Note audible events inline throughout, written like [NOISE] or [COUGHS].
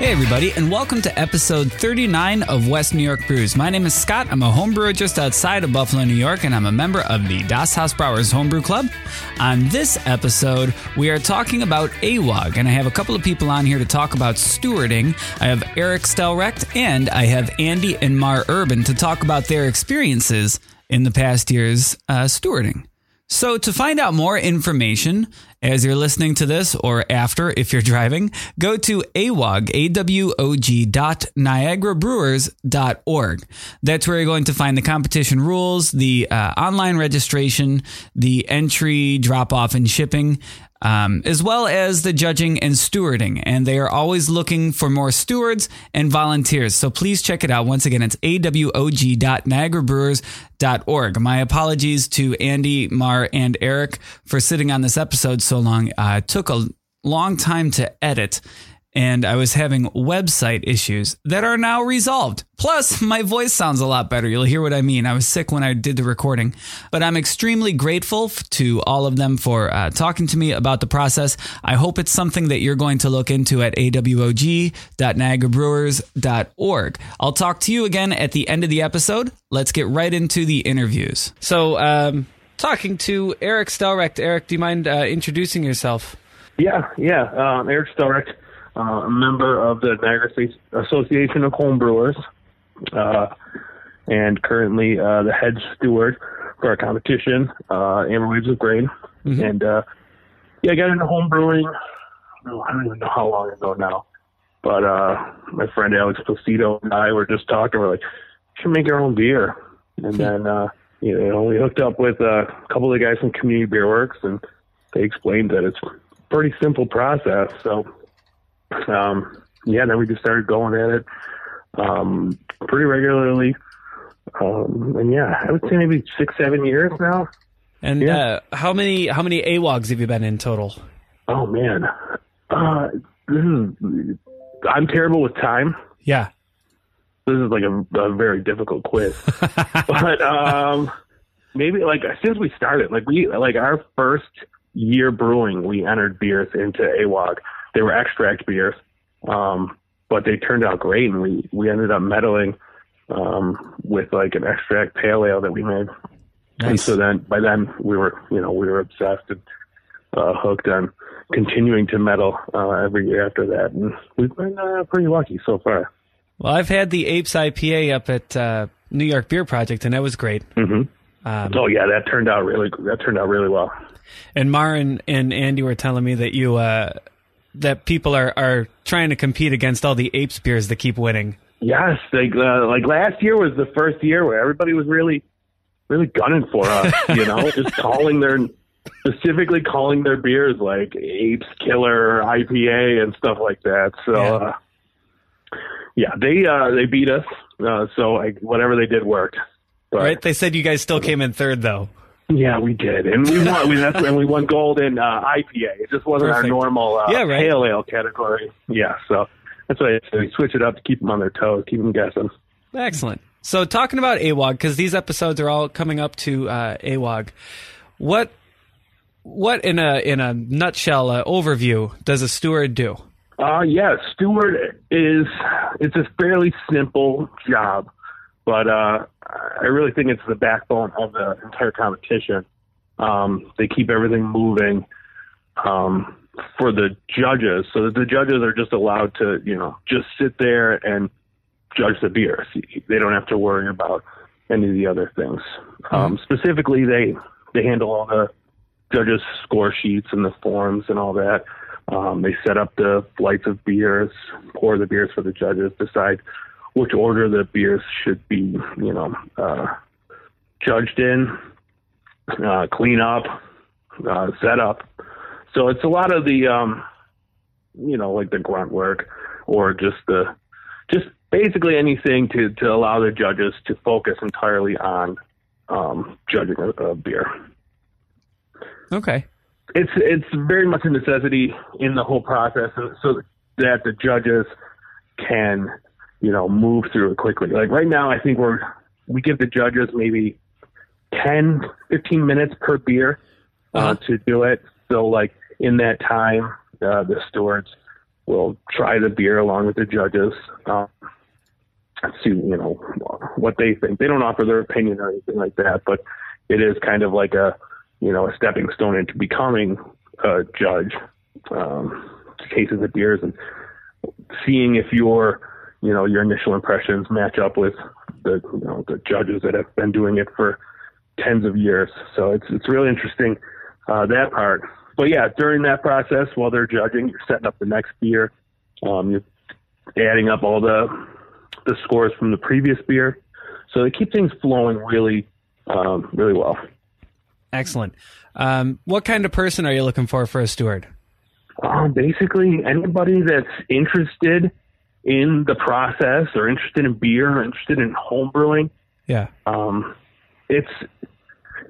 Hey, everybody, and welcome to episode 39 of West New York Brews. My name is Scott. I'm a homebrewer just outside of Buffalo, New York, and I'm a member of the Das Haus Brauers Homebrew Club. On this episode, we are talking about AWOG, and I have a couple of people on here to talk about stewarding. I have Eric Stelrecht and I have Andy and Mar Urban to talk about their experiences in the past years uh, stewarding. So, to find out more information as you're listening to this or after if you're driving, go to awog, A-W-O-G dot niagarabrewers.org. That's where you're going to find the competition rules, the uh, online registration, the entry, drop off, and shipping um, as well as the judging and stewarding. And they are always looking for more stewards and volunteers. So please check it out. Once again, it's awog.niagarabrewers.org. My apologies to Andy, Mar, and Eric for sitting on this episode so long. Uh, it took a long time to edit and I was having website issues that are now resolved. Plus, my voice sounds a lot better. You'll hear what I mean. I was sick when I did the recording, but I'm extremely grateful to all of them for uh, talking to me about the process. I hope it's something that you're going to look into at awog.niagarabrewers.org. I'll talk to you again at the end of the episode. Let's get right into the interviews. So, um, talking to Eric Stelrecht. Eric, do you mind uh, introducing yourself? Yeah, yeah. Um, Eric Stelrecht uh, a member of the Niagara State Association of Homebrewers, uh, and currently uh, the head steward for our competition, uh, Amber Waves of Grain. Mm-hmm. And uh, yeah, I got into homebrewing. Oh, I don't even know how long ago now, but uh, my friend Alex Placido and I were just talking. We're like, should make our own beer, and then uh, you know we hooked up with a couple of the guys from Community Beer Works, and they explained that it's a pretty simple process. So um, yeah, then we just started going at it um, pretty regularly. Um, and yeah, I would say maybe six, seven years now. And yeah. uh, how many how many AWOGs have you been in total? Oh man, uh, this is I'm terrible with time. Yeah, this is like a, a very difficult quiz. [LAUGHS] but um, maybe like since we started, like we like our first year brewing, we entered beers into AWOG they were extract beers, um, but they turned out great, and we we ended up medaling um, with like an extract pale ale that we made. Nice. And so then by then we were you know we were obsessed and uh, hooked on continuing to medal uh, every year after that, and we've been uh, pretty lucky so far. Well, I've had the Apes IPA up at uh, New York Beer Project, and that was great. Mm-hmm. Um, oh yeah, that turned out really that turned out really well. And Marin and Andy were telling me that you uh, that people are are trying to compete against all the apes beers that keep winning. Yes, like uh, like last year was the first year where everybody was really really gunning for us. [LAUGHS] You know, just calling their specifically calling their beers like Apes Killer IPA and stuff like that. So. Yeah. Uh, yeah, they uh, they beat us. Uh, so like whatever they did worked. But, right? They said you guys still came in third though. Yeah, we did, and we won. we, that's when we won gold in uh, IPA. It just wasn't Perfect. our normal uh, yeah, right. pale ale category. Yeah, so that's why we switch it up to keep them on their toes, keep them guessing. Excellent. So talking about AWOG, because these episodes are all coming up to uh, AWOG, what what in a in a nutshell uh, overview does a steward do? Uh, yeah, steward is it's a fairly simple job, but uh, I really think it's the backbone of the entire competition. Um, they keep everything moving um, for the judges, so that the judges are just allowed to, you know, just sit there and judge the beers. They don't have to worry about any of the other things. Mm-hmm. Um, specifically, they they handle all the judges' score sheets and the forms and all that. Um, they set up the flights of beers, pour the beers for the judges, decide which order the beers should be, you know, uh, judged in, uh, clean up, uh, set up. So it's a lot of the, um, you know, like the grunt work or just the, just basically anything to, to allow the judges to focus entirely on um, judging a, a beer. Okay. It's it's very much a necessity in the whole process, so that the judges can you know, move through it quickly. Like right now, I think we're we give the judges maybe 10, 15 minutes per beer uh, uh-huh. to do it. So like in that time, uh, the stewards will try the beer along with the judges. Um, see, you know, what they think. They don't offer their opinion or anything like that, but it is kind of like a, you know, a stepping stone into becoming a judge. Um, cases of beers and seeing if your, you know, your initial impressions match up with the, you know, the judges that have been doing it for tens of years. So it's it's really interesting uh, that part. But yeah, during that process, while they're judging, you're setting up the next beer. Um, you're adding up all the the scores from the previous beer. So they keep things flowing really, um, really well. Excellent. Um, what kind of person are you looking for for a steward? Um, basically, anybody that's interested in the process or interested in beer or interested in home brewing. Yeah. Um, it's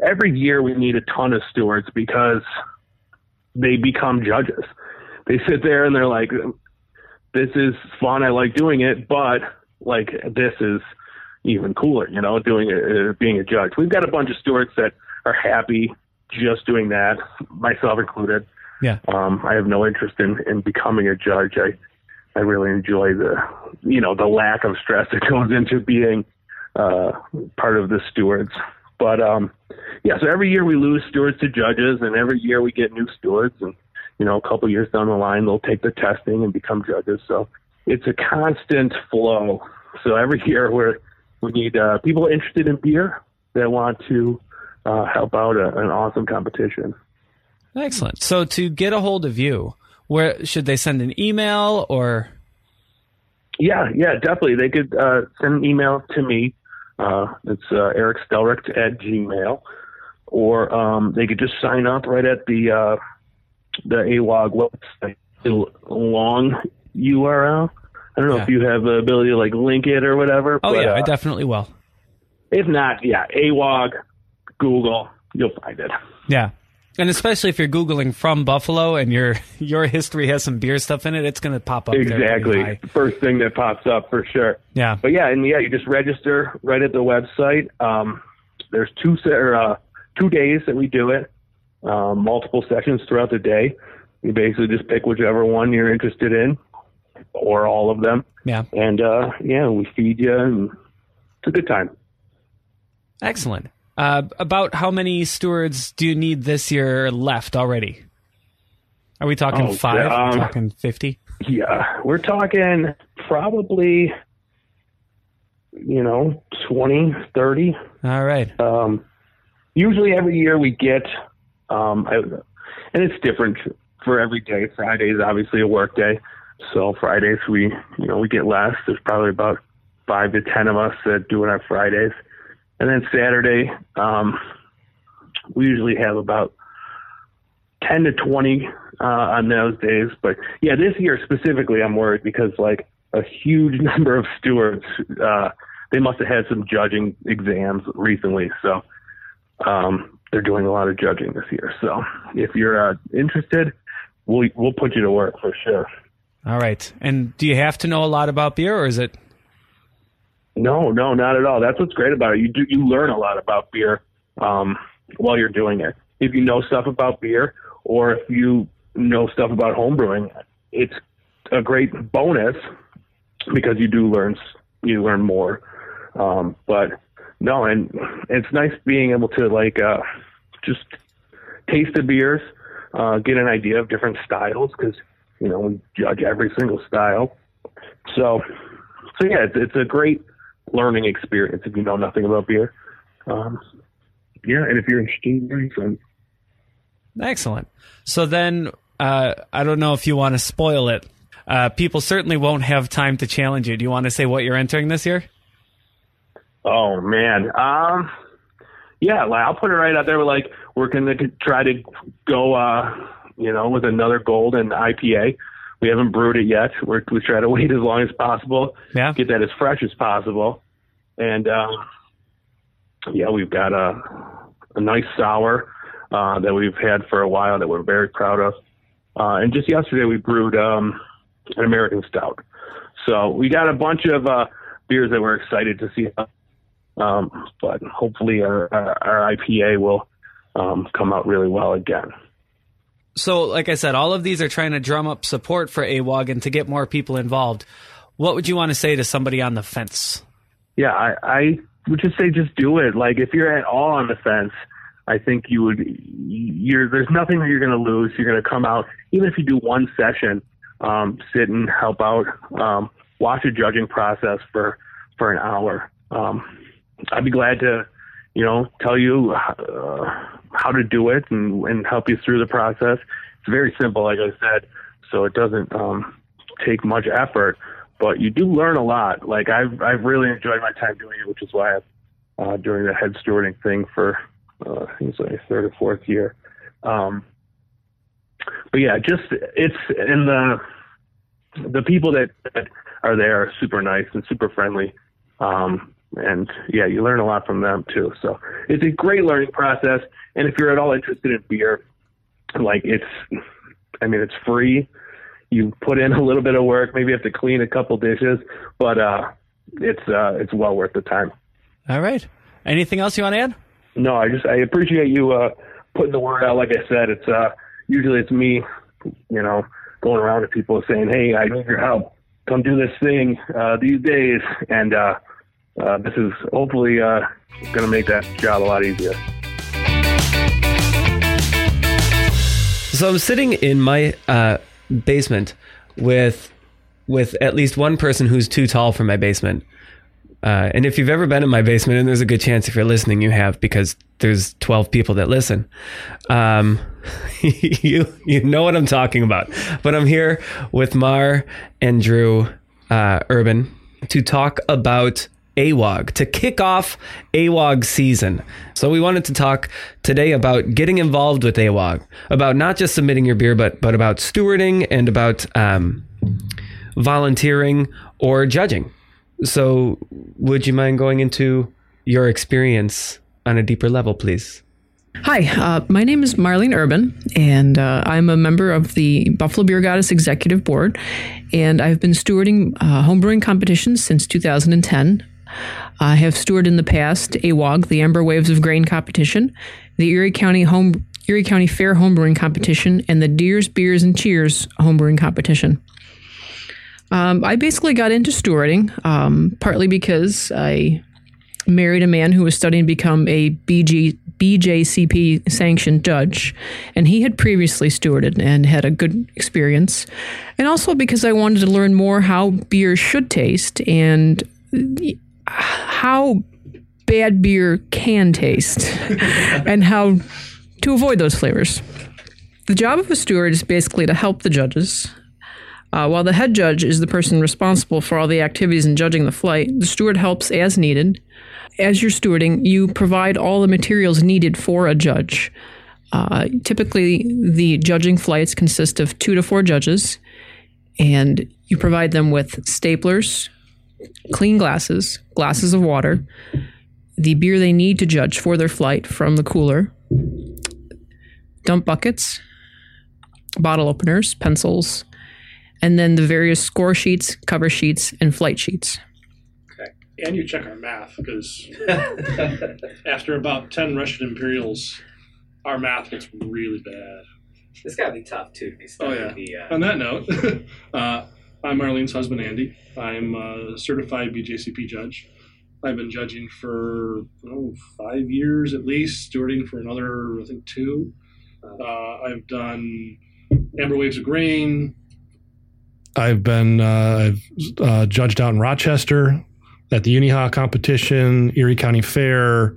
every year we need a ton of stewards because they become judges. They sit there and they're like, this is fun. I like doing it, but like this is even cooler, you know, doing it, uh, being a judge. We've got a bunch of stewards that are happy just doing that, myself included. Yeah. Um, I have no interest in, in becoming a judge. I, I really enjoy the, you know, the lack of stress that [LAUGHS] goes into being, uh, part of the stewards. But, um, yeah, so every year we lose stewards to judges and every year we get new stewards and, you know, a couple years down the line, they'll take the testing and become judges. So it's a constant flow. So every [LAUGHS] year we're, we need, uh, people interested in beer that want to, uh, help out a, an awesome competition. Excellent. So to get a hold of you, where should they send an email or? Yeah, yeah, definitely. They could uh, send an email to me. Uh, it's uh, Eric Stelrecht at Gmail, or um, they could just sign up right at the uh, the AWOG website. long URL. I don't know Yeah. if you have the ability to like link it or whatever. Oh but, yeah, I uh, definitely will. if not, yeah, AWOG, Google, you'll find it. Yeah. And especially if you're googling from Buffalo and your [LAUGHS] your history has some beer stuff in it, it's going to pop up. Exactly. First thing that pops up for sure. Yeah. But yeah, and yeah, you just register right at the website. Um, there's two or, uh, two days that we do it, um, multiple sessions throughout the day. You basically just pick whichever one you're interested in, or all of them, Yeah. and uh, yeah, we feed you, and it's a good time. Excellent. Uh, about how many stewards do you need this year left already? Are we talking Oh, five? Are we um, talking fifty? Yeah, we're talking probably, you know, 20, 30. All right. Um, usually every year we get, um, I, and it's different for every day. Friday is obviously a work day, so Fridays we, you know, we get less. There's probably about five to ten of us that do it on Fridays, and then Saturday, um, we usually have about ten to twenty uh, on those days. But yeah, this year specifically, I'm worried because like a huge [LAUGHS] number of stewards, uh, they must have had some judging exams recently, so um, they're doing a lot of judging this year. So if you're uh, interested, we'll we'll put you to work for sure. All right. And do you have to know a lot about beer, or is it? No, no, not at all. That's what's great about it. You do you learn a lot about beer um, while you're doing it. If you know stuff about beer, or if you know stuff about homebrewing, it's a great bonus because you do learn you learn more. Um, but no, and it's nice being able to like uh, just taste the beers, uh, get an idea of different styles because you know we judge every single style. So, so yeah, it's, it's a great learning experience if you know nothing about beer. Um, yeah, and if you're interested in learning some, Excellent. So then, uh, I don't know if you want to spoil it. Uh, people certainly won't have time to challenge you. Do you want to say what you're entering this year? Oh man, um, yeah, like, I'll put it right out there. We're like we're gonna try to go, uh, you know, with another golden IPA. We haven't brewed it yet. We're we try to [LAUGHS] wait as long as possible, Yeah. get that as fresh as possible, and um, yeah, we've got a a nice sour uh, that we've had for a while that we're very proud of. Uh, and just yesterday we brewed um, an American Stout. So we got a bunch of uh, beers that we're excited to see. Um, but hopefully our, our, our IPA will um, come out really well again. So, like I said, all of these are trying to drum up support for AWOG and to get more people involved. What would you want to say to somebody on the fence? Yeah, I, I would just say just do it. Like if you're at all on the fence, I think you would. You're there's nothing that you're going to lose. You're going to come out even if you do one session, um, sit and help out, um, watch a judging process for for an hour. Um, I'd be glad to, you know, tell you uh, how to do it and, and help you through the process. It's very simple, like I said, so it doesn't um, take much effort, but you do learn a lot. Like I've I've really enjoyed my time doing it, which is why I'm uh, doing the head stewarding thing for uh, I think it's like third or fourth year. Um, but yeah, just it's in the the people that, that are there are super nice and super friendly. Um, and yeah, you learn a lot from them too. So it's a great learning process. And if you're at all interested in beer, like it's, I mean, it's free. You put in a little bit of work, maybe you have to clean a couple dishes, but uh, it's uh, it's well worth the time. All right. Anything else you want to add? No, I just I appreciate you uh, putting the word out. Like I said, it's uh, usually it's me, you know, going around to people saying, "Hey, I need your help. Come do this thing uh, these days," and uh, uh, this is hopefully uh, going to make that job a lot easier. So I'm sitting in my uh, basement with with at least one person who's too tall for my basement. Uh, and if you've ever been in my basement, and there's a good chance if you're listening, you have because there's 12 people that listen. Um, [LAUGHS] you you know what I'm talking about. But I'm here with Mar and Drew uh, Urban to talk about AWOG to kick off AWOG season. So we wanted to talk today about getting involved with AWOG, about not just submitting your beer, but but about stewarding and about um, volunteering or judging. So, would you mind going into your experience on a deeper level, please? Hi, uh, my name is Marlene Urban, and uh, I'm a member of the Buffalo Beer Goddess Executive Board, and I've been stewarding uh, homebrewing competitions since 2010. I have stewarded in the past AWOG, the Amber Waves of Grain competition, the Erie County Home Erie County Fair homebrewing competition, and the Deers, Beers, and Cheers homebrewing competition. Um, I basically got into stewarding um, partly because I married a man who was studying to become a BG, BJCP sanctioned judge, and he had previously stewarded and had a good experience. And also because I wanted to learn more how beer should taste and how bad beer can taste [LAUGHS] and how to avoid those flavors. The job of a steward is basically to help the judges uh, while the head judge is the person responsible for all the activities in judging the flight, the steward helps as needed. As you're stewarding, you provide all the materials needed for a judge. Uh, typically, the judging flights consist of two to four judges, and you provide them with staplers, clean glasses, glasses of water, the beer they need to judge for their flight from the cooler, dump buckets, bottle openers, pencils, and then the various score sheets, cover sheets, and flight sheets. Okay. And you check our math because [LAUGHS] after about 10 Russian Imperials, our math gets really bad. It's got to be tough, too, to be Oh, yeah. The, uh... On that note, [LAUGHS] uh, I'm Marlene's husband, Andy. I'm a certified BJCP judge. I've been judging for oh, five years at least, stewarding for another, I think, two. Uh, I've done Amber Waves of Grain, I've been uh, I've uh, judged out in Rochester at the UNYHA competition, Erie County Fair,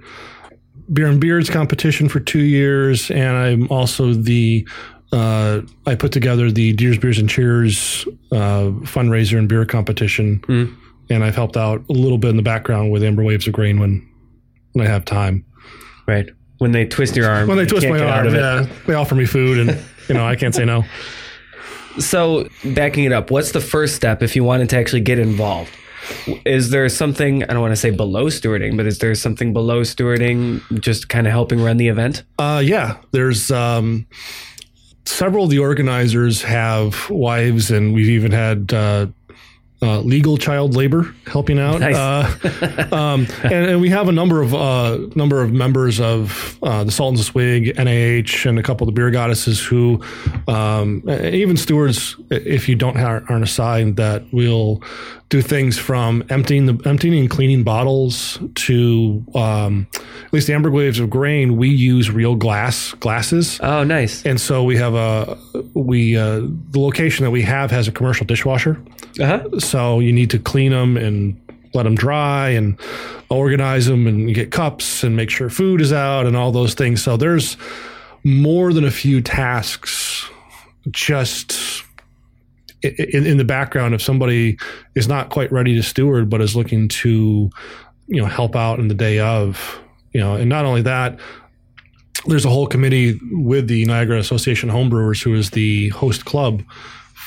Beer and Beards competition for two years, and I'm also the uh, I put together the Deers, Beers, and Cheers uh, fundraiser and beer competition, mm. and I've helped out a little bit in the background with Amber Waves of Grain when when I have time. Right when they twist your arm. When they twist my arm, yeah, they offer me food, and [LAUGHS] you know I can't say no. So, backing it up, what's the first step if you wanted to actually get involved? Is there something, I don't want to say below stewarding, but is there something below stewarding just kind of helping run the event? Uh, yeah, there's um, several of the organizers have wives, and we've even had uh, uh, legal child labor helping out. Nice. Uh, [LAUGHS] um, and, and we have a number of uh, number of members of uh, the Sultans of Swig, NAH, and a couple of the beer goddesses who, um, even stewards, if you don't have, aren't assigned, that will do things from emptying the emptying and cleaning bottles to um, at least the Amber Waves of Grain. We use real glass glasses. Oh, nice. And so we have a we uh, the location that we have has a commercial dishwasher. Uh-huh. So you need to clean them and let them dry and organize them and get cups and make sure food is out and all those things. So there's more than a few tasks just in, in the background if somebody is not quite ready to steward but is looking to you know help out in the day of you know and not only that there's a whole committee with the Niagara Association Homebrewers who is the host club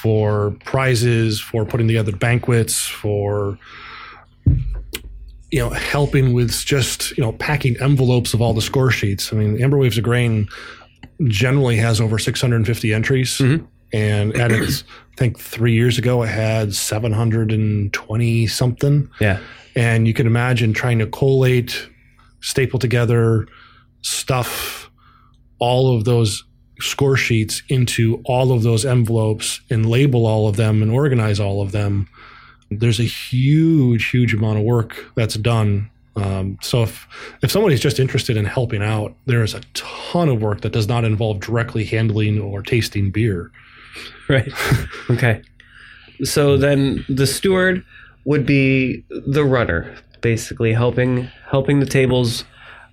for prizes, for putting together banquets, for you know helping with just you know packing envelopes of all the score sheets. I mean, Amber Waves of Grain generally has over 650 entries, mm-hmm. and at its I think three years ago it had 720 something. Yeah. And you can imagine trying to collate, staple together, stuff all of those score sheets into all of those envelopes and label all of them and organize all of them. There's a huge, huge amount of work that's done. Um, so if if somebody's just interested in helping out, there is a ton of work that does not involve directly handling or tasting beer. [LAUGHS] Right. okay. So then the steward would be the runner, basically helping helping the tables,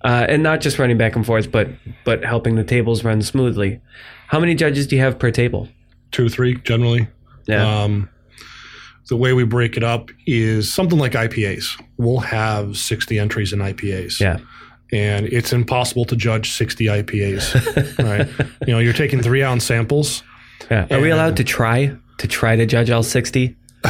uh, and not just running back and forth, but but helping the tables run smoothly. How many judges do you have per table? Two, or three, generally. Yeah. Um, the way we break it up is something like IPAs. We'll have 60 entries in IPAs. yeah. And it's impossible to judge 60 IPAs, [LAUGHS] right? You know, you're taking three ounce samples. Yeah. Are we allowed to try to try to judge all sixty? [LAUGHS]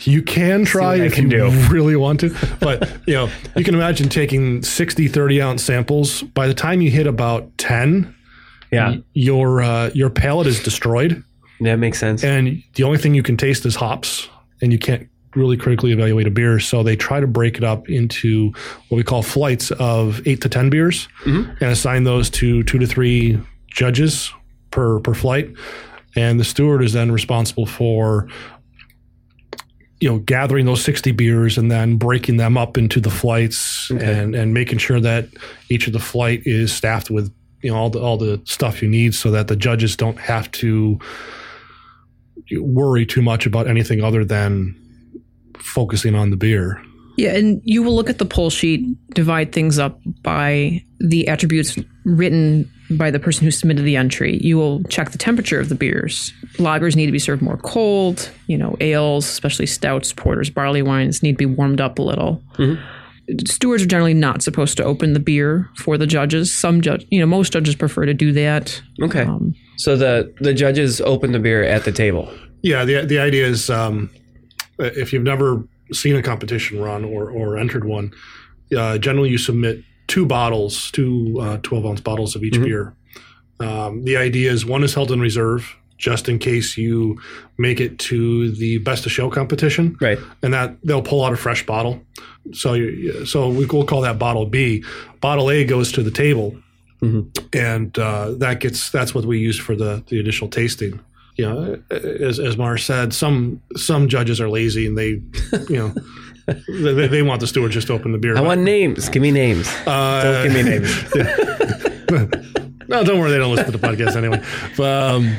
You can try if can you do. really want to, but [LAUGHS] you know, you can imagine taking 60, 30 ounce samples. By the time you hit about 10, Yeah. your uh, your palate is destroyed, That makes sense. and the only thing you can taste is hops, and you can't really critically evaluate a beer. So they try to break it up into what we call flights of eight to ten beers, and assign those to two to three judges per per flight, and the steward is then responsible for you know gathering those 60 beers and then breaking them up into the flights and and making sure that each of the flight is staffed with you know all the all the stuff you need so that the judges don't have to worry too much about anything other than focusing on the beer. Yeah, and you will look at the pull sheet, divide things up by the attributes written by the person who submitted the entry. You will check the temperature of the beers. Lagers need to be served more cold. You know, ales, especially stouts, porters, barley wines, need to be warmed up a little. Stewards are generally not supposed to open the beer for the judges. Some judge, you know, most judges prefer to do that. okay. so the the judges open the beer at the table. Yeah, the the idea is um, if you've never seen a competition run or or entered one, uh, generally you submit two bottles, two uh, 12 ounce bottles of each beer. Um, the idea is one is held in reserve just in case you make it to the best of show competition, Right. and that they'll pull out a fresh bottle. So you, so we will call that bottle B. Bottle A goes to the table, and uh, that gets that's what we use for the the additional tasting. You know, as as Mar said, some some judges are lazy and they, you know, [LAUGHS] they, they want the steward just to open the beer. I want names. Give me names. Uh, Don't give me names. [LAUGHS] no, don't worry, they don't listen to the podcast anyway. But, um,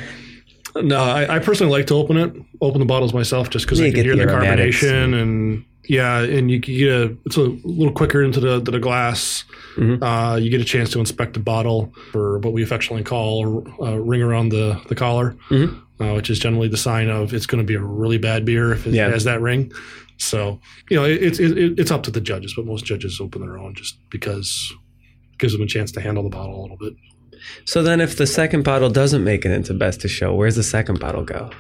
no, I, I personally like to open it, open the bottles myself, just because I can hear the, the carbonation and yeah, and you get a, it's a little quicker into the the glass. Mm-hmm. Uh, you get a chance to inspect the bottle for what we affectionately call a, a ring around the the collar, Mm-hmm. uh, which is generally the sign of it's going to be a really bad beer if it Yeah. has that ring. So you know, it's it, it's up to the judges, but most judges open their own just because it gives them a chance to handle the bottle a little bit. So then, if the second bottle doesn't make it into best of show, where's the second bottle go? [LAUGHS]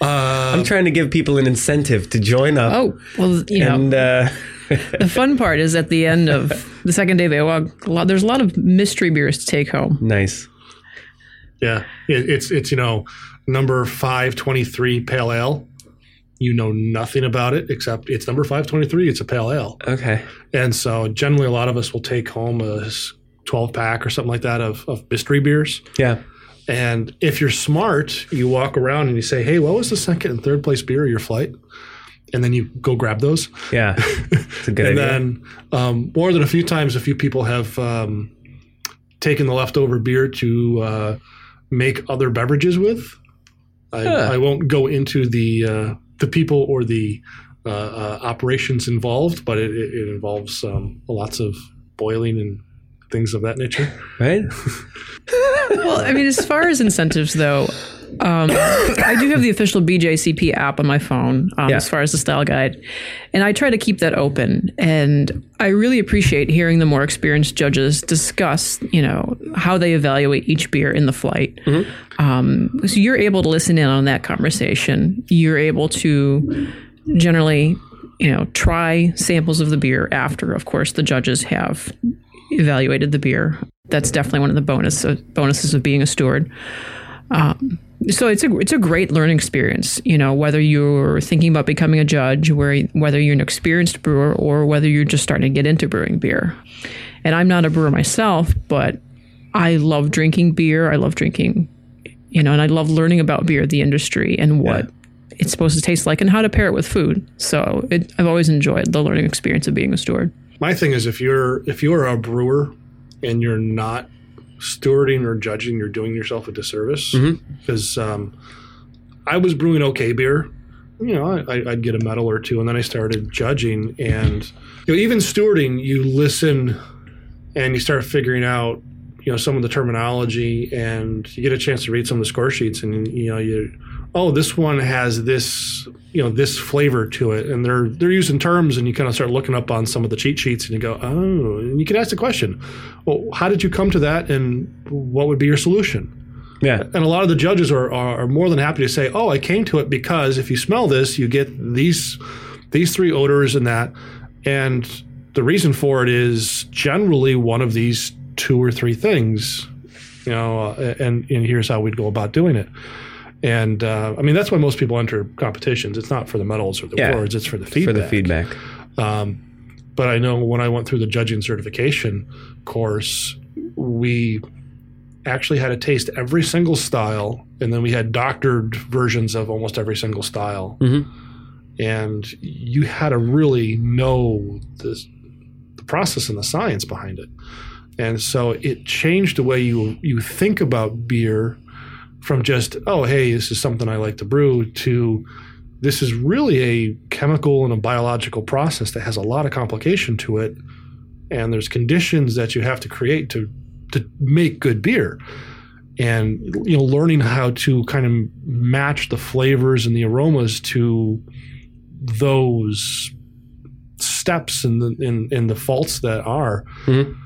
Uh, I'm trying to give people an incentive to join up. Oh, well, you know, uh, [LAUGHS] the fun part is at the end of the second day of AWOG, a lot, there's a lot of mystery beers to take home. nice. Yeah, it, it's it's you know number five twenty three pale ale. You know nothing about it except it's number 523 it's a pale ale Okay. and so generally a lot of us will take home a 12 pack or something like that of, of mystery beers Yeah. and if you're smart you walk around and you say hey what was the second and third place beer of your flight and then you go grab those Yeah. [LAUGHS] It's a good idea. and idea. then um, more than a few times a few people have um, taken the leftover beer to uh, make other beverages with I, Huh. I won't go into the uh, the people or the uh, uh, operations involved but it, it, it involves um, lots of boiling and things of that nature right? Well, I mean, as far as incentives, though, um, I do have the official BJCP app on my phone um, Yeah. as far as the style guide, and I try to keep that open. And I really appreciate hearing the more experienced judges discuss, you know, how they evaluate each beer in the flight. Um, so you're able to listen in on that conversation. You're able to generally, you know, try samples of the beer after, of course, the judges have evaluated the beer. That's definitely one of the bonus bonuses of being a steward. Um, so it's a it's a great learning experience. You know, whether you're thinking about becoming a judge, where whether you're an experienced brewer or whether you're just starting to get into brewing beer. And I'm not a brewer myself, but I love drinking beer. I love drinking, you know, and I love learning about beer, the industry, and what it's supposed to taste like, and how to pair it with food. So it, I've always enjoyed the learning experience of being a steward. my thing is if you're if you're a brewer and you're not stewarding or judging you're doing yourself a disservice. Because um, i was brewing okay beer. You know I, i'd get a medal or two and then i started judging. And you know, even stewarding you listen and you start figuring out you know some of the terminology and you get a chance to read some of the score sheets and you know you oh this one has this you know this flavor to it and they're they're using terms and you kind of start looking up on some of the cheat sheets and you go oh and you can ask the question well how did you come to that and what would be your solution Yeah. and a lot of the judges are, are, are more than happy to say, "Oh, I came to it because if you smell this, you get these these three odors and that." And the reason for it is generally one of these two or three things, you know. Uh, and and here's how we'd go about doing it. And uh, I mean that's why most people enter competitions. It's not for the medals or the Yeah. awards; it's for the feedback. For the feedback. Um, but I know when I went through the judging certification course, we actually had to taste every single style, and then we had doctored versions of almost every single style. Mhm. And you had to really know the, the process and the science behind it. And so it changed the way you you think about beer from just oh hey this is something I like to brew to this is really a chemical and a biological process that has a lot of complication to it and there's conditions that you have to create to to make good beer and you know learning how to kind of match the flavors and the aromas to those steps and the in, in the faults that are Mhm.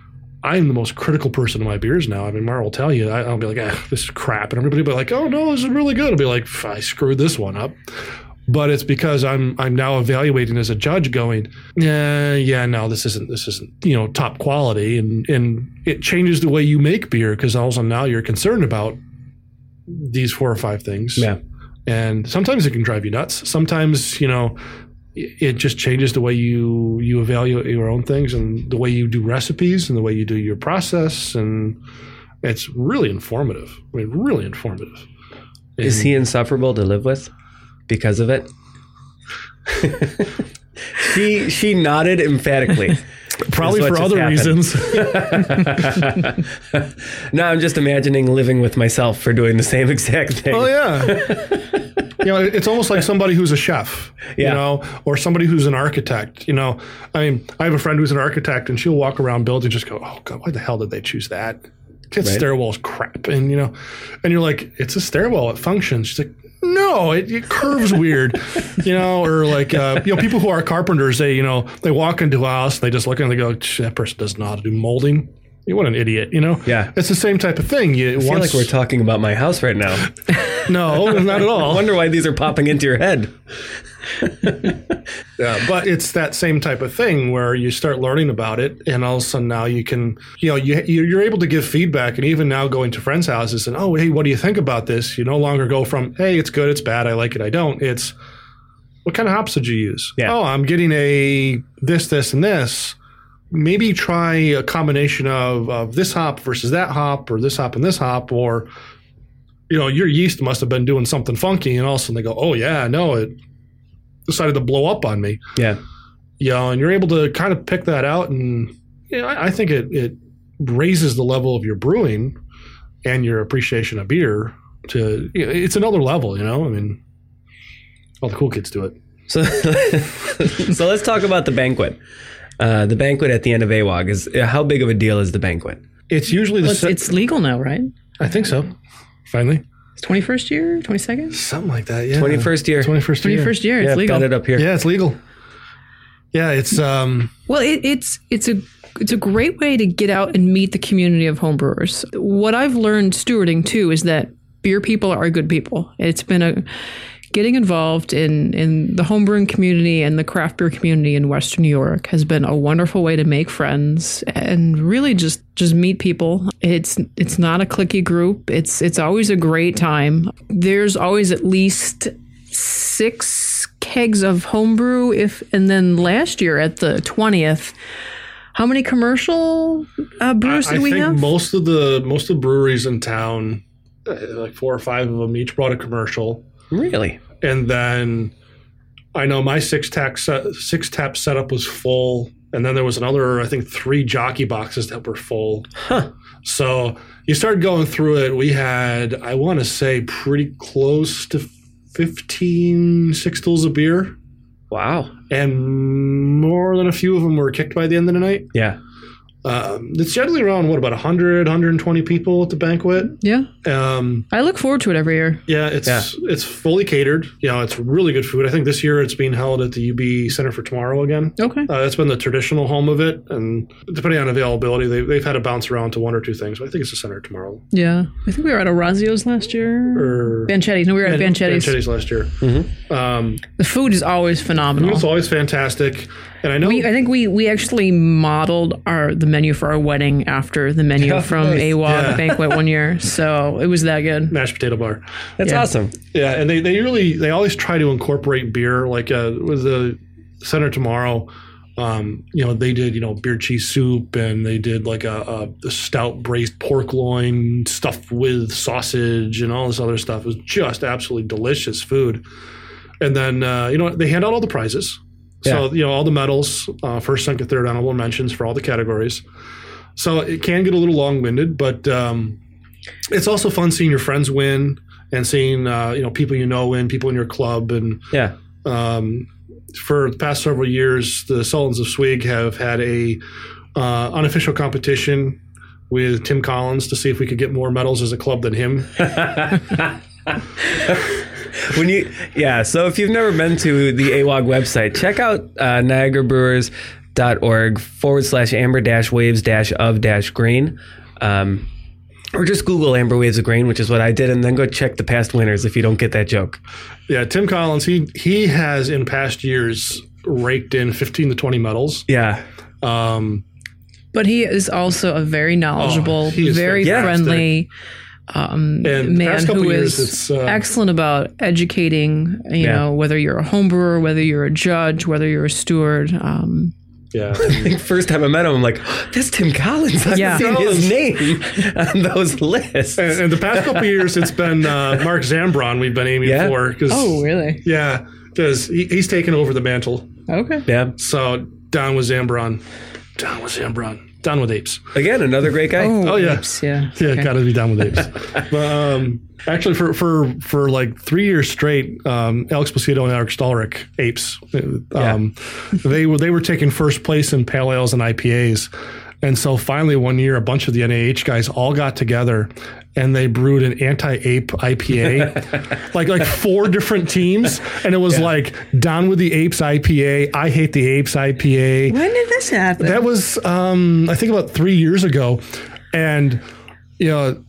I'm the most critical person in my beers now. I mean, Mara will tell you, I, I'll be like, ah, this is crap. And everybody will be like, oh, no, this is really good. I'll be like, I screwed this one up. But it's because I'm I'm now evaluating as a judge, going, yeah, yeah, no, this isn't this isn't you know top quality, and and it changes the way you make beer because also now you're concerned about these four or five things. Yeah. and sometimes it can drive you nuts. Sometimes you know it just changes the way you you evaluate your own things and the way you do recipes and the way you do your process, and it's really informative. I mean, really informative. Is he insufferable to live with because of it? [LAUGHS] she she nodded emphatically. Probably for other happened. reasons. [LAUGHS] No, I'm just imagining living with myself for doing the same exact oh, thing. Oh yeah. [LAUGHS] you know, it's almost like somebody who's a chef, Yeah. you know, or somebody who's an architect. You know, I mean, I have a friend who's an architect, and she'll walk around buildings and just go, "Oh God, why the hell did they choose that? That Right. stairwell's crap." And you know, and you're like, "It's a stairwell. It functions." She's like. No, it, it curves weird, [LAUGHS] you know, or like uh, you know, people who are carpenters, they you know, they walk into a house, they just look and they go, "That person doesn't know how to do molding." You what an idiot, you know? Yeah. it's the same type of thing. You I feel like we're talking about my house right now. [LAUGHS] [LAUGHS] no, not at all. I wonder why these are popping into your head. [LAUGHS] Yeah, but it's that same type of thing where you start learning about it, and all of a sudden now you can, you know, you you're able to give feedback, and even now going to friends' houses and oh, hey, what do you think about this? You no longer go from hey, it's good, it's bad, I like it, I don't. It's what kind of hops did you use? Yeah. Oh, I'm getting a this, this, and this. Maybe try a combination of, of this hop versus that hop, or this hop and this hop, or you know, your yeast must have been doing something funky, and all of a sudden they go, "Oh yeah, no, it decided to blow up on me." Yeah. You know, and you're able to kind of pick that out, and you know, I, I think it it raises the level of your brewing and your appreciation of beer to you know, it's another level. You know, I mean, all the cool kids do it. So, [LAUGHS] so let's talk about the banquet. Uh, the banquet at the end of AWOG is how big of a deal is the banquet? It's usually the Well, it's, se- it's legal now, right? I think so. Finally, It's 21st year, 22nd? something like that. Yeah, Twenty first year. twenty first year. 21st year, it's Yeah, legal. got it up here. Yeah, it's legal. Yeah, it's um. Well, it, it's it's a it's a great way to get out and meet the community of homebrewers. What I've learned stewarding too is that beer people are good people. It's been a getting involved in in the homebrewing community and the craft beer community in Western New York has been a wonderful way to make friends and really just just meet people. It's it's not a cliquey group. It's it's always a great time. There's always at least six kegs of homebrew if and then last year at the 20th how many commercial uh, brews I did we think have most of the most of the breweries in town, uh, like four or five of them, each brought a commercial, Really? and then I know my six tap set, six tap setup was full, and then there was another I think three jockey boxes that were full. Huh. So you start going through it. We had I want to say pretty close to 15 sixtels of beer, Wow. and more than a few of them were kicked by the end of the night. Yeah. Um, it's generally around what about 100 120 people at the banquet yeah. Um, i look forward to it every year. Yeah it's Yeah. it's fully catered. You know it's really good food. I think this year it's being held at the ub center for tomorrow again. Okay. Uh, that's been the traditional home of it. And depending on availability they, they've had to bounce around to one or two things but i think it's the center tomorrow. Yeah. I think we were at Orazio's last year. Or Banchetti's. no we were at Banchetti's. Banchetti's last year. Um, the food is always phenomenal. it's always fantastic and i know we, I think we we actually modeled our the menu for our wedding after the menu Oh, from nice. AWOG Yeah. banquet one year, so it was that good. mashed potato bar That's Yeah. awesome. Yeah, and they, they really they always try to incorporate beer. Like uh, with the center tomorrow, um, you know they did you know beer cheese soup and they did like a, a, a stout braised pork loin stuffed with sausage and all this other stuff. It was just absolutely delicious food. And then uh, you know they hand out all the prizes. So Yeah. you know all the medals, uh, first, second, third, honorable mentions for all the categories. So it can get a little long winded, but um, it's also fun seeing your friends win and seeing uh, you know people you know win, people in your club, and Yeah. um, for the past several years, the Sultans of Swig have had a uh, unofficial competition with Tim Collins to see if we could get more medals as a club than him. [LAUGHS] [LAUGHS] [LAUGHS] when you yeah so if you've never been to the awog website check out uh, niagarabrewers.org forward slash amber dash waves dash of dash green um, or just google amber waves of grain which is what i did and then go check the past winners if you don't get that joke yeah, Tim Collins, he he has in past years raked in 15 to 20 medals. yeah Um, But he is also a very knowledgeable, Oh, very fantastic. friendly um, And man past couple years, it's, uh, excellent about educating. You Yeah. know, whether you're a home brewer, whether you're a judge, whether you're a steward. Um, yeah, [LAUGHS] I think first time I met him, I'm like, that's Tim Collins. I've Yeah. seen his name [LAUGHS] on those lists. and, and the past couple years, it's been uh, Mark Zambron we've been aiming Yeah? for. Cause, oh, really? Yeah, because he, he's taken over the mantle. Okay. Yeah. So down with Zambron. Down with Zambron. Down with apes. Again, another great guy. Oh, yeah. apes, yeah. Yeah, Okay. got to be down with apes. [LAUGHS] but, um, actually, for for for like three years straight, um, Alex Placido and Eric Stolrick, apes, um, they were they were taking first place in pale ales and IPAs. And so finally, one year, a bunch of the NAH guys all got together and they brewed an anti-ape IPA, [LAUGHS] like like four different teams, and it was like down with the apes IPA, I hate the apes IPA, When did this happen? that was, um, I think, about three years ago, and you know,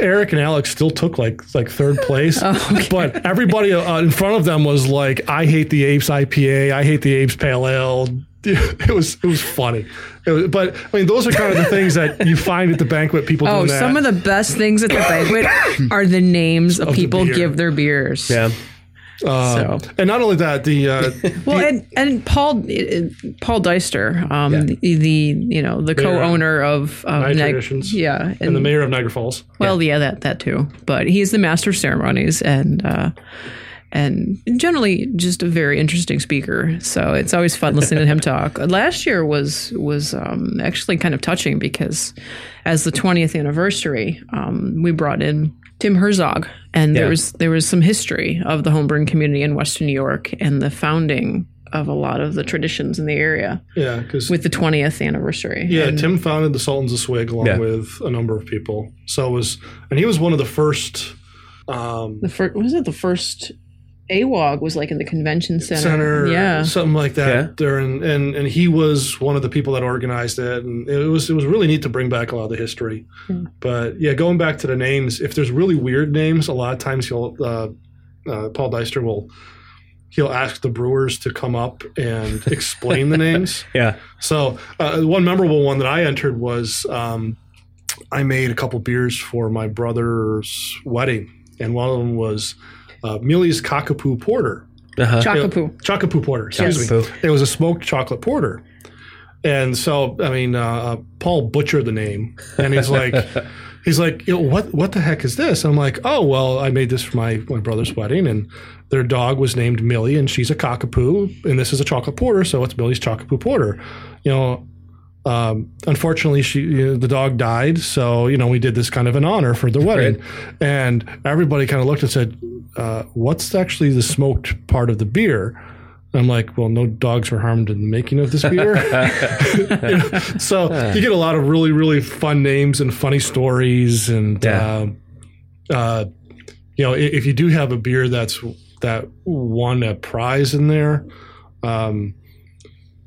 Eric and Alex still took like like third place, [LAUGHS] but everybody uh, in front of them was like, "I hate the Apes IPA. I hate the Apes Pale Ale." [LAUGHS] It was it was funny, It was- but I mean, those are kind of the things that you find at the banquet. People Oh, some of the best things at the banquet [COUGHS] are the names of, the people beer. give their beers. Yeah. Uh, So- and not only that, the uh, [LAUGHS] Well, and, and Paul uh, Paul Dyster, um, Yeah. the, the you know the co-owner of, of Neg- Traditions. yeah, and the mayor of Niagara Falls. Well, yeah. that that too. But he's the master of ceremonies and uh, and generally just a very interesting speaker. So it's always fun listening to him talk. [LAUGHS] Last year was was um, actually kind of touching because as the 20th anniversary, um, we brought in Tim Herzog, and Yeah. there was there was some history of the homebrewing community in Western New York and the founding of a lot of the traditions in the area Yeah, because with the 20th anniversary. yeah, And- Tim founded the Sultans of Swig along Yeah. with a number of people. So it was, and he was one of the first. Um, the first was it the first AWOG was like in the convention center. center, Yeah. something like that. Yeah. During and and he was one of the people that organized it, and it was it was really neat to bring back a lot of the history. Hmm. But yeah, going back to the names, if there's really weird names, a lot of times he'll uh, uh, Paul Dyster will he'll ask the brewers to come up and [LAUGHS] explain the names. Yeah. So uh, one memorable one that I entered was um, I made a couple beers for my brother's wedding, and one of them was uh, Millie's Cockapoo Porter. Uh-huh. Chocapoo. Chocolate porter. Excuse Yes. me. It was a smoked chocolate porter. And so, I mean, uh, uh, Paul butchered the name, and he's like, [LAUGHS] he's like, "Yo, what, what the heck is this? And I'm like, oh, well, I made this for my my brother's wedding, and their dog was named Millie, and she's a cockapoo, and this is a chocolate porter, so it's Millie's chockapoo porter. You know, um, unfortunately, she you know, the dog died, so you know we did this kind of an honor for the wedding, and everybody kind of looked and said, uh, "What's actually the smoked part of the beer?" I'm like, well, no dogs were harmed in the making of this beer. [LAUGHS] [LAUGHS] You know, so you get a lot of really, really fun names and funny stories, and Yeah. um, uh, you know, if you do have a beer that's that won a prize in there, um,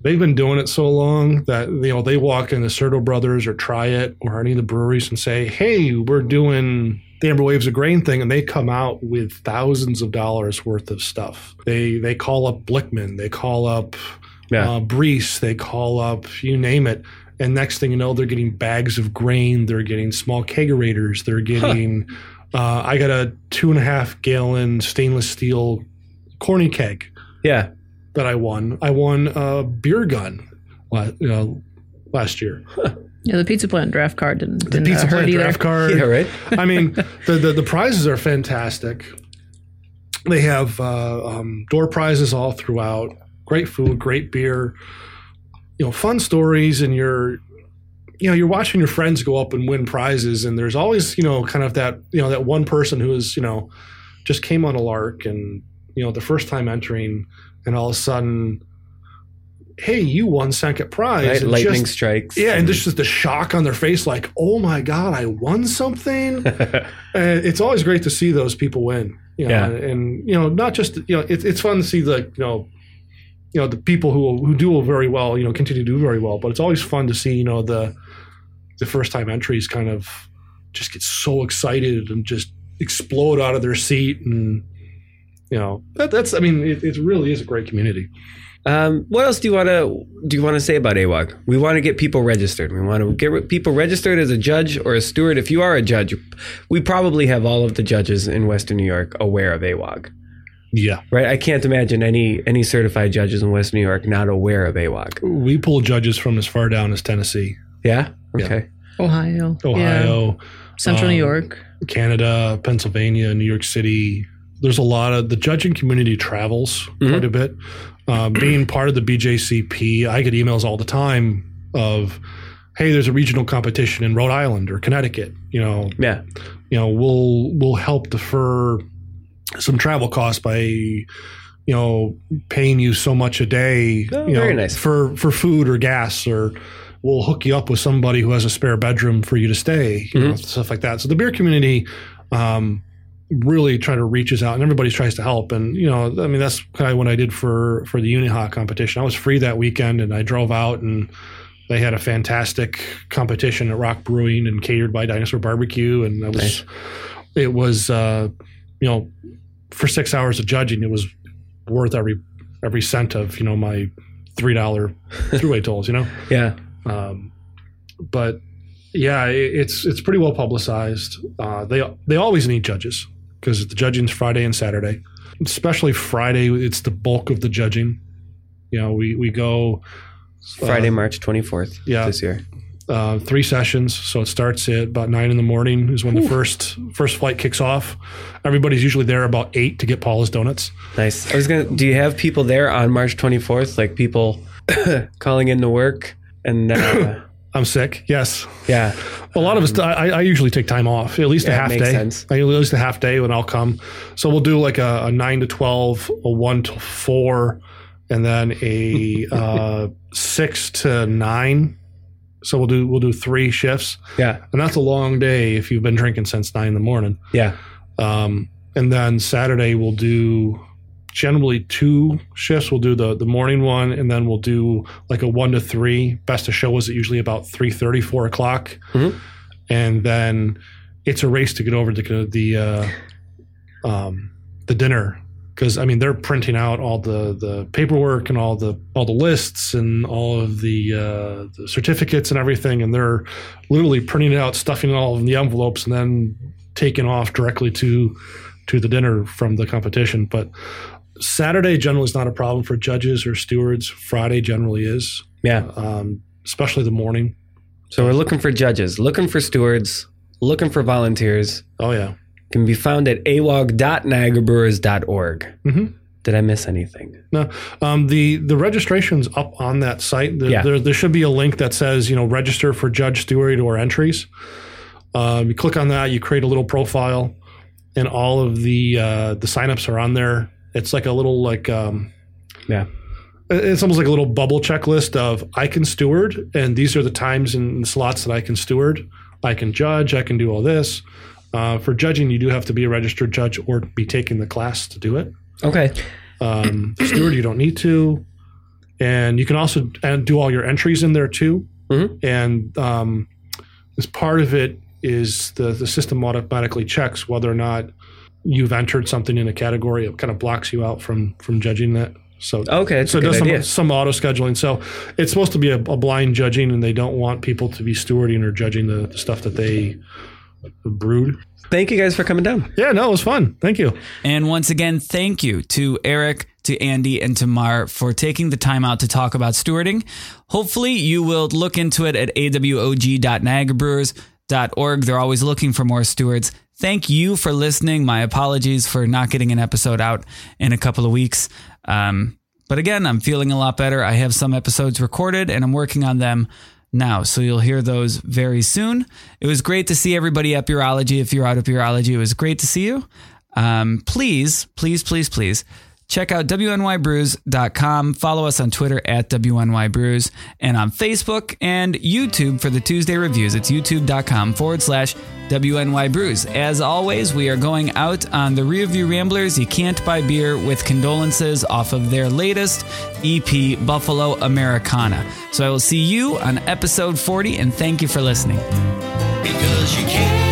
they've been doing it so long that you know they walk in the Serto Brothers or Try It or any of the breweries and say, "Hey, we're doing." The Amber Waves of Grain thing, and they come out with thousands of dollars worth of stuff. They they call up Blichmann, they call up Yeah. uh, Briess, they call up you name it, and next thing you know, they're getting bags of grain, they're getting small kegerators, they're getting. Uh, I got a two and a half gallon stainless steel corny keg Yeah. that I won. I won a beer gun, la- you know, last year. Yeah, the pizza plant draft card didn't, The didn't pizza hurt plant either. draft card. [LAUGHS] Yeah, right? I mean, the, the the prizes are fantastic. They have uh, um, door prizes all throughout. Great food, great beer. You know, fun stories, and you're, you know, you're watching your friends go up and win prizes, and there's always, you know, kind of that, you know, that one person who is, you know, just came on a lark, and you know, the first time entering, and all of a sudden, hey, you won second prize, Right? and Lightning just- strikes. yeah, and there's just the shock on their face, like, "Oh my god, I won something!" [LAUGHS] and it's always great to see those people win. You know, Yeah. and, and, you know, not just you know, it's it's fun to see the you know, you know, the people who who do very well, you know, continue to do very well. But it's always fun to see you know the the first time entries kind of just get so excited and just explode out of their seat and. You know that, that's. I mean, it, it really is a great community. Um, what else do you want to do? You want to say about AWOG? We want to get people registered. We want to get re- people registered as a judge or a steward. If you are a judge, we probably have all of the judges in Western New York aware of AWOG, Yeah, right? I can't imagine any any certified judges in Western New York not aware of AWOG. we pull judges from as far down as Tennessee, Yeah. Yeah. Okay. Ohio. Yeah. Ohio, Central New um, York. Canada, Pennsylvania, New York City. There's a lot of the judging community travels quite a bit. Um, being part of the BJCP, I get emails all the time of, "Hey, there's a regional competition in Rhode Island or Connecticut. You know, Yeah. you know, we'll we'll help defer some travel costs by." You know, paying you so much a day, Oh, you know, nice. for for food or gas, or we'll hook you up with somebody who has a spare bedroom for you to stay, you know, stuff like that. So the beer community um, really try to reaches out, and everybody tries to help. And you know, I mean, that's kind of what I did for for the UNYHA competition. I was free that weekend, and I drove out, and they had a fantastic competition at Rohrbach Brewing and catered by Dinosaur Barbecue, and I was, Nice. it was, uh, you know, for six hours of judging, it was worth every every cent of you know my three dollar [LAUGHS] throughway tolls. You know. Yeah. Um, but yeah, it's it's pretty well publicized. Uh, they they always need judges because the judging's Friday and Saturday. especially Friday. It's the bulk of the judging. You know, we we go Friday, March 24th yeah. this year. uh, three sessions. So it starts at about nine in the morning is when the first first flight kicks off. Everybody's usually there about eight to get Paula's donuts. Nice. I was gonna. Do you have people there on March 24th? Like people [COUGHS] calling in to work and uh, [COUGHS] I'm sick. Yes, yeah, a lot of us. I, I usually take time off, at least a Yeah, it half day. sense. At least a half day when I'll come. So we'll do like a, a nine to twelve, a one to four, and then a [LAUGHS] uh, six to nine. So we'll do we'll do three shifts, yeah, and that's a long day if you've been drinking since nine in the morning. yeah. Um, and then Saturday we'll do generally two shifts. We'll do the the morning one, and then we'll do like a one to three. Best of show is usually about 3.30, 4 o'clock, Mhm. and then it's a race to get over to the uh, um, the dinner because I mean they're printing out all the the paperwork and all the all the lists and all of the, uh, the certificates and everything, and they're literally printing it out, stuffing it all in the envelopes, and then taking off directly to to the dinner from the competition. But Saturday generally is not a problem for judges or stewards. Friday generally is, Yeah. um, especially the morning. So we're looking for judges, looking for stewards, looking for volunteers. Oh yeah, Can be found at awog.niagarabrewers.org. Mhm. Did I miss anything? No, um, the the registration's up on that site. There, Yeah. there, there should be a link that says you know register for judge steward or entries. Um, you click on that, you create a little profile, and all of the uh, the signups are on there. It's like a little like um, Yeah. it's almost like a little bubble checklist of I can steward, and these are the times and slots that I can steward. I can judge. I can do all this. Uh, for judging, you do have to be a registered judge or be taking the class to do it. Okay. Um, steward, you don't need to, and you can also and do all your entries in there too. Mhm. And um, as part of it is the the system automatically checks whether or not you've entered something in a category. It kind of blocks you out from from judging that. So Okay. So it does some, some auto scheduling. So it's supposed to be a, a blind judging, and they don't want people to be stewarding or judging the, the stuff that they brewed. Thank you guys for coming down. Yeah, no, it was fun. Thank you. And once again, thank you to Eric, to Andy, and to Mar for taking the time out to talk about stewarding. Hopefully, you will look into it at awog.niagarabrewers.org. They're always looking for more stewards. Thank you for listening. My apologies for not getting an episode out in a couple of weeks. Um, but again, I'm feeling a lot better. I have some episodes recorded and I'm working on them now. So you'll hear those very soon. It was great to see everybody at Urology. If you're out of Urology, it was great to see you. Um, please, please, please, please check out WNYBrews.com. Follow us on Twitter at WNYBrews and on Facebook and YouTube for the Tuesday reviews. It's youtube.com forward slash WNYBrews. As always, we are going out on the Rearview Ramblers. You can't buy beer with condolences off of their latest EP, Buffalo Americana. So I will see you on episode 40 and thank you for listening. because you can't